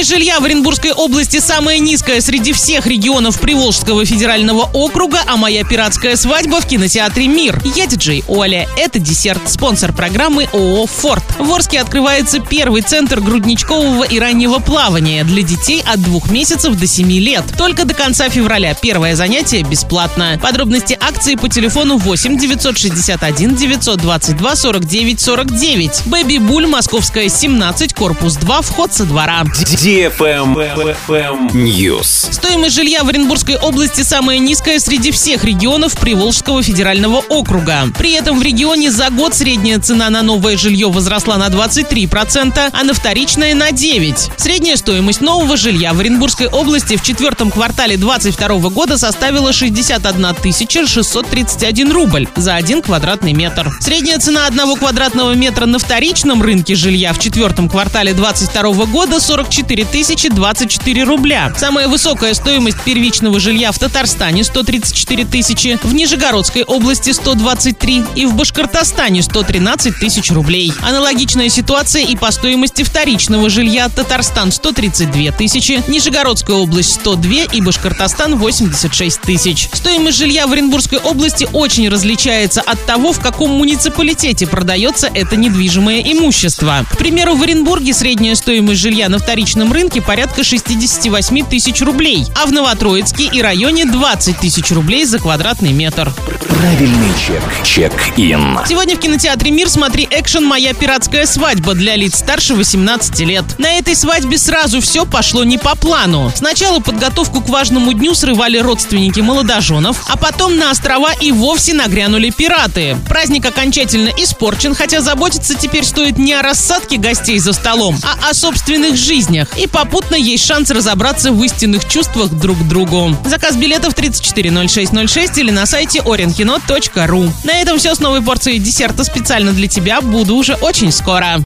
Стоимость жилья в Оренбургской области самая низкая среди всех регионов Приволжского федерального округа, а моя пиратская свадьба в кинотеатре «Мир». Я диджей Оля. Это десерт. Спонсор программы ООО «Форд». В Орске открывается первый центр грудничкового и раннего плавания для детей от двух месяцев до 7 лет. Только до конца февраля. Первое занятие бесплатно. Подробности акции по телефону 8 961 922 49 49. Бэби Буль, Московская, 17, корпус 2, вход со двора. News. Стоимость жилья в Оренбургской области самая низкая среди всех регионов Приволжского федерального округа. При этом в регионе за год средняя цена на новое жилье возросла на 23%, а на вторичное на 9%. Средняя стоимость нового жилья в Оренбургской области в четвертом квартале 2022 года составила 61 631 рубль за один квадратный метр. Средняя цена одного квадратного метра на вторичном рынке жилья в четвертом квартале 2022 года 44 024 рубля. Самая высокая стоимость первичного жилья в Татарстане 134 тысячи, в Нижегородской области 123 и в Башкортостане 113 тысяч рублей. Аналогичная ситуация и по стоимости вторичного жилья Татарстан 132 тысячи, Нижегородская область 102 и Башкортостан 86 тысяч. Стоимость жилья в Оренбургской области очень различается от того, в каком муниципалитете продается это недвижимое имущество. К примеру, в Оренбурге средняя стоимость жилья на вторичном рынке порядка 68 тысяч рублей, а в Новотроицке и районе 20 тысяч рублей за квадратный метр. Правильный чек. Чек-ин. Сегодня в кинотеатре «Мир» смотри экшен «Моя пиратская свадьба» для лиц старше 18 лет. На этой свадьбе сразу все пошло не по плану. Сначала подготовку к важному дню срывали родственники молодоженов, а потом на острова и вовсе нагрянули пираты. Праздник окончательно испорчен, хотя заботиться теперь стоит не о рассадке гостей за столом, а о собственных жизнях. И попутно есть шанс разобраться в истинных чувствах друг к другу. Заказ билетов 340606 или на сайте orinkino.ru. На этом все с новой порцией десерта специально для тебя. Буду уже очень скоро.